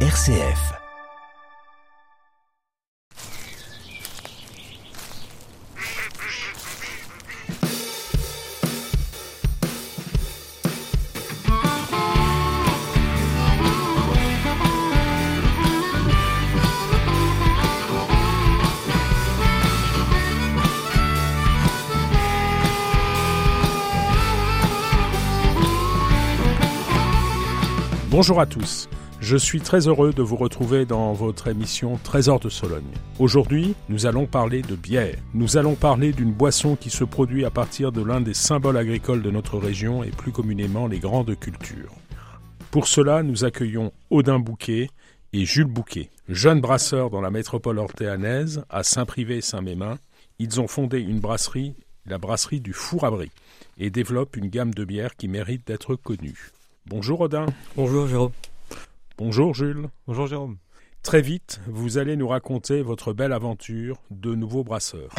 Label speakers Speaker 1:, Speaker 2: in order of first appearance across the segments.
Speaker 1: RCF.
Speaker 2: Bonjour à tous. Je suis très heureux de vous retrouver dans votre émission Trésor de Sologne. Aujourd'hui, nous allons parler de bière. Nous allons parler d'une boisson qui se produit à partir de l'un des symboles agricoles de notre région et plus communément les grandes cultures. Pour cela, nous accueillons Odin Bouquet et Jules Bouquet, jeunes brasseurs dans la métropole ortéanaise, à Saint-Privé-Saint-Mémin. Ils ont fondé une brasserie, la brasserie du Four à Brie, et développent une gamme de bières qui mérite d'être connue. Bonjour Odin.
Speaker 3: Bonjour Jérôme.
Speaker 2: Bonjour Jules.
Speaker 3: Bonjour Jérôme.
Speaker 2: Très vite, vous allez nous raconter votre belle aventure de nouveau brasseur.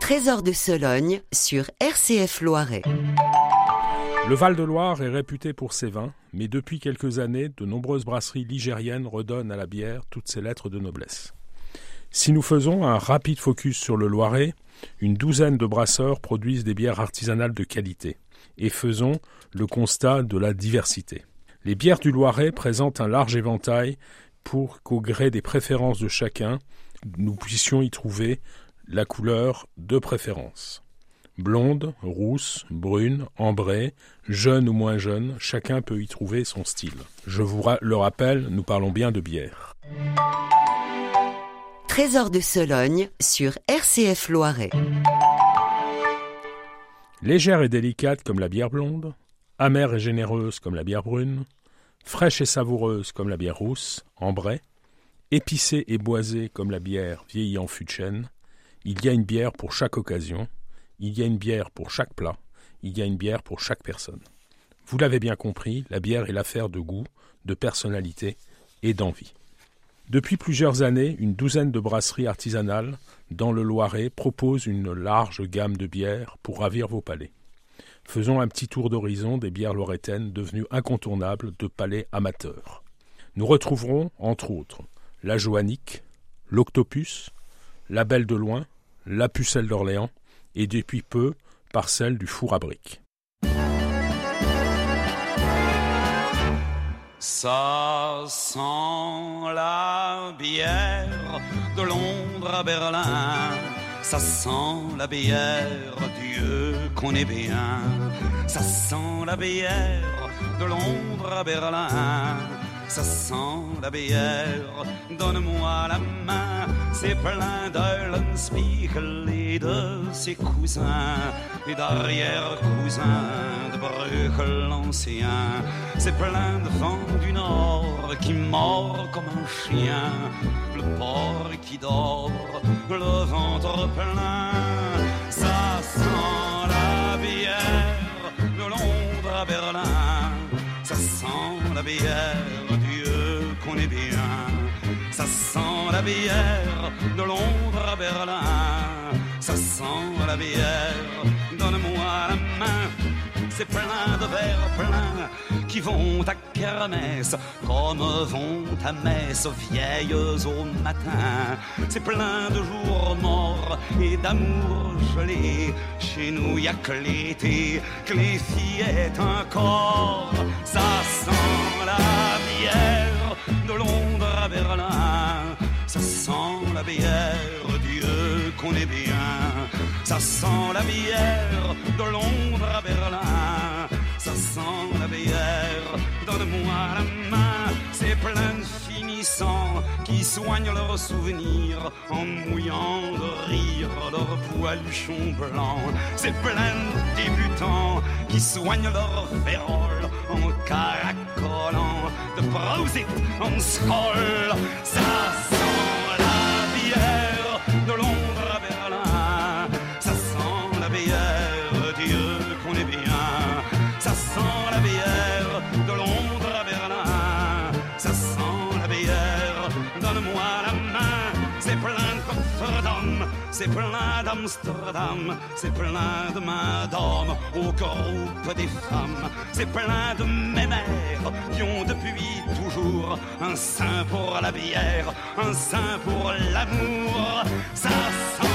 Speaker 4: Trésor de Sologne sur RCF Loiret.
Speaker 2: Le Val-de-Loire est réputé pour ses vins, mais depuis quelques années, de nombreuses brasseries ligériennes redonnent à la bière toutes ses lettres de noblesse. Si nous faisons un rapide focus sur le Loiret, une douzaine de brasseurs produisent des bières artisanales de qualité et faisons le constat de la diversité. Les bières du Loiret présentent un large éventail pour qu'au gré des préférences de chacun, nous puissions y trouver la couleur de préférence. Blonde, rousse, brune, ambrée, jeune ou moins jeune, chacun peut y trouver son style. Je vous le rappelle, nous parlons bien de bière.
Speaker 4: Trésor de Sologne sur RCF Loiret.
Speaker 2: Légère et délicate comme la bière blonde, amère et généreuse comme la bière brune, fraîche et savoureuse comme la bière rousse, ambrée, épicée et boisée comme la bière vieillie en fût de chêne, il y a une bière pour chaque occasion, il y a une bière pour chaque plat, il y a une bière pour chaque personne. Vous l'avez bien compris, la bière est l'affaire de goût, de personnalité et d'envie. Depuis plusieurs années, une douzaine de brasseries artisanales dans le Loiret proposent une large gamme de bières pour ravir vos palais. Faisons un petit tour d'horizon des bières loiretaines devenues incontournables de palais amateurs. Nous retrouverons, entre autres, la Joannique, l'Octopus, la Belle de Loin, la Pucelle d'Orléans et depuis peu par celle du Four à briques.
Speaker 5: Ça sent la bière de Londres à Berlin. Ça sent la bière, Dieu qu'on est bien. Ça sent la bière de Londres à Berlin. Ça sent la bière, donne-moi la main. C'est plein d'Eulenspiegel et de ses cousins et d'arrière-cousins Bruegel l'ancien. C'est plein de vent du nord qui mord comme un chien. Le porc qui dort, le ventre plein. Ça sent la bière de Londres à Berlin. Ça sent la bière, Dieu qu'on est bien. Ça sent la bière de Londres à Berlin. Ça sent la bière, donne-moi la. C'est plein de verres pleins qui vont à kermesse comme vont à messe vieilles au matin. C'est plein de jours morts et d'amour gelé. Chez nous y a que l'été, que les fillettes encore. Ça sent la bière de Londres à Berlin. Ça sent la bière, Dieu qu'on est bien. Ça sent la bière de Londres à Ça sent la bière, donne-moi la main. C'est plein de finissants qui soignent leurs souvenirs en mouillant de rire leurs poiluchons blancs. C'est plein de débutants qui soignent leurs féroles en caracolant de Prosit en scroll. Ça sent donne-moi la main. C'est plein de d'hommes, c'est plein d'Amsterdam, c'est plein de d'hommes au groupe des femmes. C'est plein de mes mères qui ont depuis toujours un sein pour la bière, un sein pour l'amour. Ça sent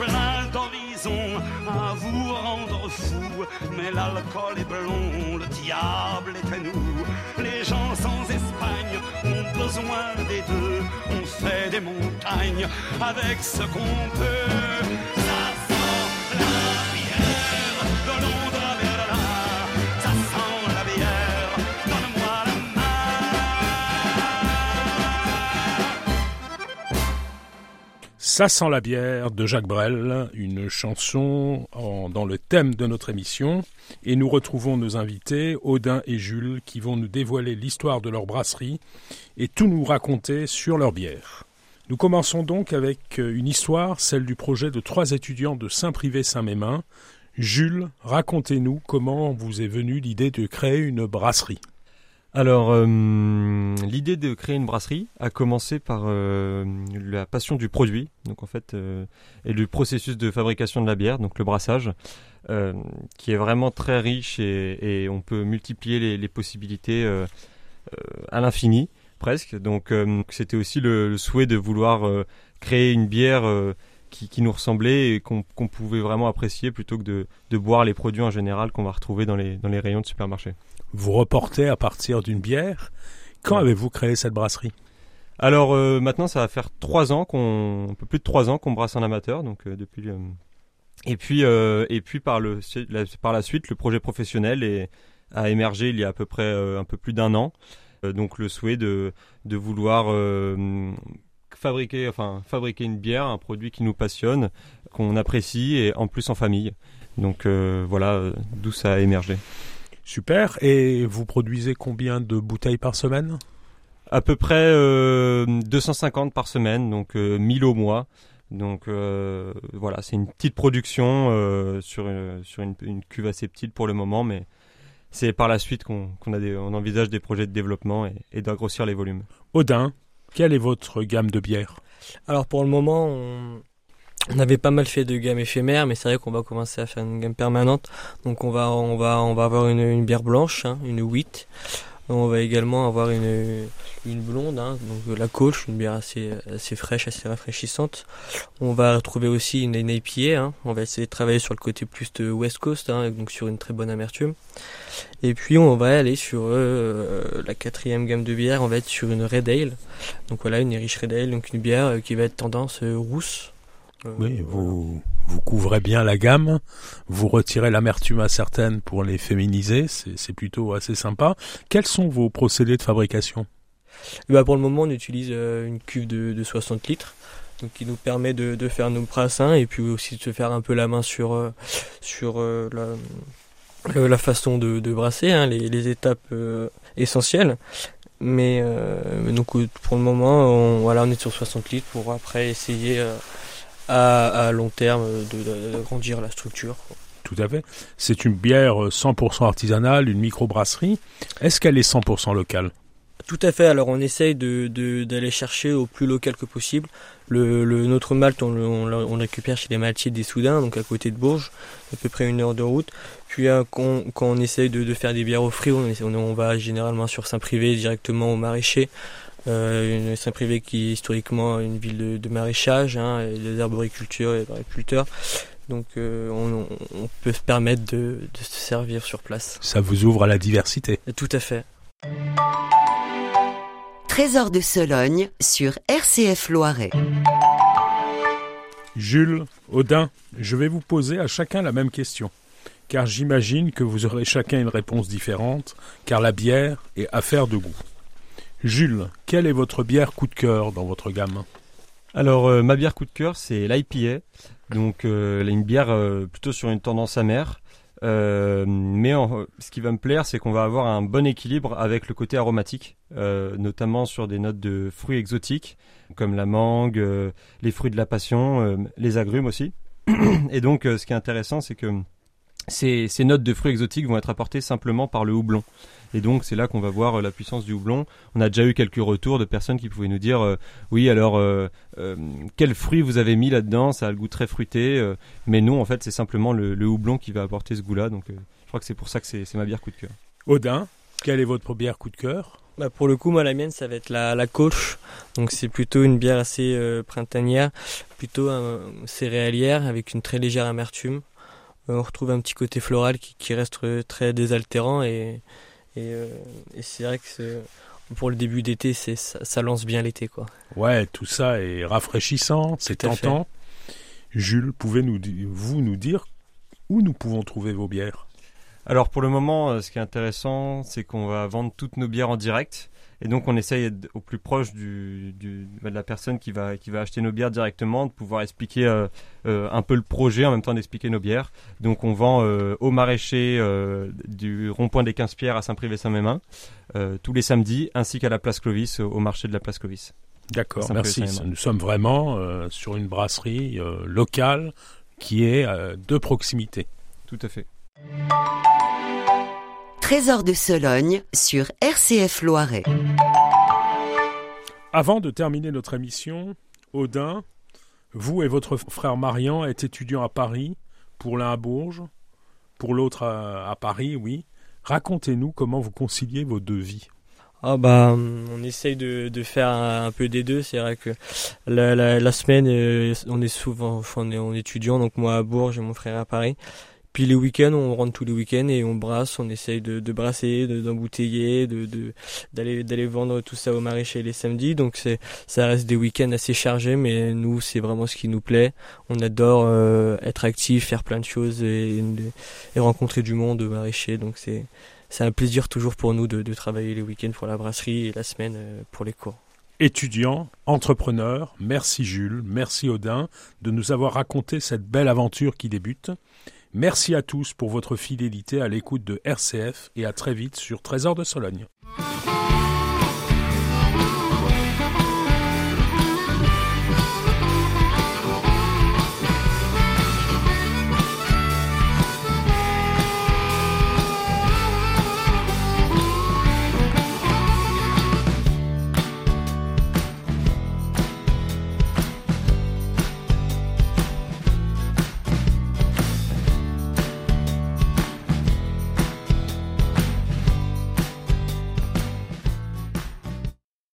Speaker 5: plein d'horizons à vous rendre fou, mais l'alcool est blond, le diable est à nous, les gens sans Espagne ont besoin des deux, on fait des montagnes avec ce qu'on peut. Ça sent la bière de
Speaker 2: Jacques Brel, une chanson dans le thème de notre émission. Et nous retrouvons nos invités, Odin et Jules, qui vont nous dévoiler l'histoire de leur brasserie et tout nous raconter sur leur bière. Nous commençons donc avec euh, une histoire, celle du projet de trois étudiants de Saint-Privé-Saint-Mémin. Jules, racontez-nous comment vous est venue l'idée de créer une brasserie.
Speaker 1: Alors, euh, l'idée de créer une brasserie a commencé par euh, la passion du produit, donc en fait, euh, et du processus de fabrication de la bière, donc le brassage, qui est vraiment très riche et, on peut multiplier les, possibilités à l'infini, presque. Donc, c'était aussi le, souhait de vouloir créer une bière qui, nous ressemblait et qu'on pouvait vraiment apprécier plutôt que de, de boire les produits en général qu'on va retrouver dans les, dans les rayons de supermarché.
Speaker 2: Vous reportez à partir d'une bière. Quand
Speaker 1: Ouais.
Speaker 2: avez-vous créé cette brasserie?
Speaker 1: Alors euh, maintenant, ça va faire trois ans qu'on, un peu plus de trois ans qu'on brasse en amateur, donc euh, depuis. euh, et puis euh, et puis par le la- par la suite, le projet professionnel est, a émergé il y a à peu près un peu plus d'un an. Donc le souhait de de vouloir fabriquer enfin fabriquer une bière, un produit qui nous passionne, qu'on apprécie et en plus en famille. Donc voilà d'où ça a émergé.
Speaker 2: Super. Et vous produisez combien de bouteilles par semaine?
Speaker 1: À peu près euh, 250 par semaine, donc euh, 1000 au mois. Donc euh, voilà, c'est une petite production euh, sur, une, sur une, une cuve assez petite pour le moment, mais c'est par la suite qu'on qu'on a des, on envisage des projets de développement et, et d'agrossir les volumes.
Speaker 2: Odin, quelle est votre gamme de bière?
Speaker 3: Alors pour le moment, on, on avait pas mal fait de gamme éphémère, mais c'est vrai qu'on va commencer à faire une gamme permanente. Donc on va on va on va avoir une, une bière blanche, hein, une wheat. On va également avoir une une blonde, hein, donc la coach, une bière assez assez fraîche, assez rafraîchissante. On va retrouver aussi une, une IPA. Hein. On va essayer de travailler sur le côté plus de West Coast, hein, donc sur une très bonne amertume. Et puis on va aller sur euh, la quatrième gamme de bière. On va être sur une Red Ale. Donc voilà, une Irish Red Ale, donc une bière euh, qui va être tendance euh, rousse. Euh,
Speaker 2: Oui, vous, vous couvrez bien la gamme, vous retirez l'amertume à certaines pour les féminiser, c'est plutôt assez sympa. Quels sont vos procédés de fabrication?
Speaker 3: Bah pour le moment, on utilise euh, une cuve de, de 60 litres, donc qui nous permet de, de faire nos brassins et puis aussi de se faire un peu la main sur euh, sur la, la façon de, de brasser, hein, les, les étapes euh, essentielles. Mais euh, donc pour le moment, on, voilà, on est sur 60 litres pour après essayer euh, à, à long terme de- de- d'agrandir la structure. quoi.
Speaker 2: Tout à fait. C'est une bière euh, 100% artisanale, une microbrasserie. Est-ce qu'elle est 100% locale?
Speaker 3: Tout à fait. Alors on essaye de de- d'aller chercher au plus local que possible. Le, le notre malt, on, récupère chez les maltiers des Soudins, donc à côté de Bourges, à peu près une heure de route. Puis euh, quand, quand on essaye de, de faire des bières au fruits, on, on va généralement sur Saint-Privé directement au maraîcher. Euh, une Saint-Privé qui est historiquement une ville de, de maraîchage, hein, et des arboricultures et des agriculteurs. Donc euh, on, on peut se permettre de, de se servir sur place.
Speaker 2: Ça vous ouvre à la diversité.
Speaker 3: Tout à fait.
Speaker 4: Trésor de Sologne sur RCF Loiret.
Speaker 2: Jules, Odin, je vais vous poser à chacun la même question. Car j'imagine que vous aurez chacun une réponse différente, car la bière est affaire de goût. Jules, quelle est votre bière coup de cœur dans votre gamme
Speaker 1: Alors euh, ma bière coup de cœur, c'est l'IPA, donc euh, une bière euh, plutôt sur une tendance amère. Mais ce qui va me plaire, c'est qu'on va avoir un bon équilibre avec le côté aromatique, notamment sur des notes de fruits exotiques comme la mangue, les fruits de la passion, les agrumes aussi. Et donc, ce qui est intéressant, c'est que ces notes de fruits exotiques vont être apportées simplement par le houblon. Et donc c'est là qu'on va voir la puissance du houblon. On a déjà eu quelques retours de personnes qui pouvaient nous dire oui alors quel fruit vous avez mis là-dedans, ça a le goût très fruité. mais non en fait c'est simplement le, le, houblon qui va apporter ce goût-là. Donc je crois que c'est pour ça que c'est ma bière coup de cœur.
Speaker 2: Odin, quelle est votre bière coup de cœur?
Speaker 3: Bah pour le coup, moi, la mienne, ça va être la, la coach. Donc, c'est plutôt une bière assez euh, printanière, plutôt euh, céréalière, avec une très légère amertume. Euh, on retrouve un petit côté floral qui, qui reste très désaltérant et, et, et c'est vrai que pour le début d'été, c'est ça, ça, lance bien l'été, quoi.
Speaker 2: Ouais, tout ça est rafraîchissant, c'est tentant. Jules, pouvez-vous nous dire où nous pouvons trouver vos bières?
Speaker 1: Alors pour le moment, euh, ce qui est intéressant, c'est qu'on va vendre toutes nos bières en direct. Et donc on essaye d'être au plus proche du, de la personne qui va, qui va acheter nos bières directement, de pouvoir expliquer euh, euh, un peu le projet en même temps d'expliquer nos bières. Donc on vend au maraîcher du rond-point des 15 pierres à Saint-Privé-Saint-Mémin tous les samedis, ainsi qu'à la place Clovis, au marché de la place Clovis.
Speaker 2: D'accord, merci. Nous sommes vraiment sur une brasserie locale qui est de proximité.
Speaker 1: Tout à fait.
Speaker 4: Trésor de Sologne sur RCF Loiret.
Speaker 2: Avant de terminer notre émission, Odin, vous et votre frère Marian êtes étudiants à Paris, pour l'un à Bourges, pour l'autre à, Paris, oui. Racontez-nous comment vous conciliez vos deux vies.
Speaker 3: Ah bah, on essaye de, faire un, peu des deux. C'est vrai que la, semaine, euh, on est souvent, on est, on est étudiant, donc moi à Bourges et mon frère à Paris. Puis les week-ends, on rentre tous les week-ends et on brasse, on essaye de, brasser, d'embouteiller, de, d'aller vendre tout ça au maraîcher les samedis. Donc ça reste des week-ends assez chargés, mais nous c'est vraiment ce qui nous plaît. On adore euh, être actif, faire plein de choses et, et rencontrer du monde au maraîcher. Donc c'est c'est un plaisir toujours pour nous de, de travailler les week-ends pour la brasserie et la semaine euh, pour les cours
Speaker 2: étudiant, entrepreneur, merci Jules, merci Odin de nous avoir raconté cette belle aventure qui débute. Merci à tous pour votre fidélité à l'écoute de RCF et à très vite sur Trésor de Sologne.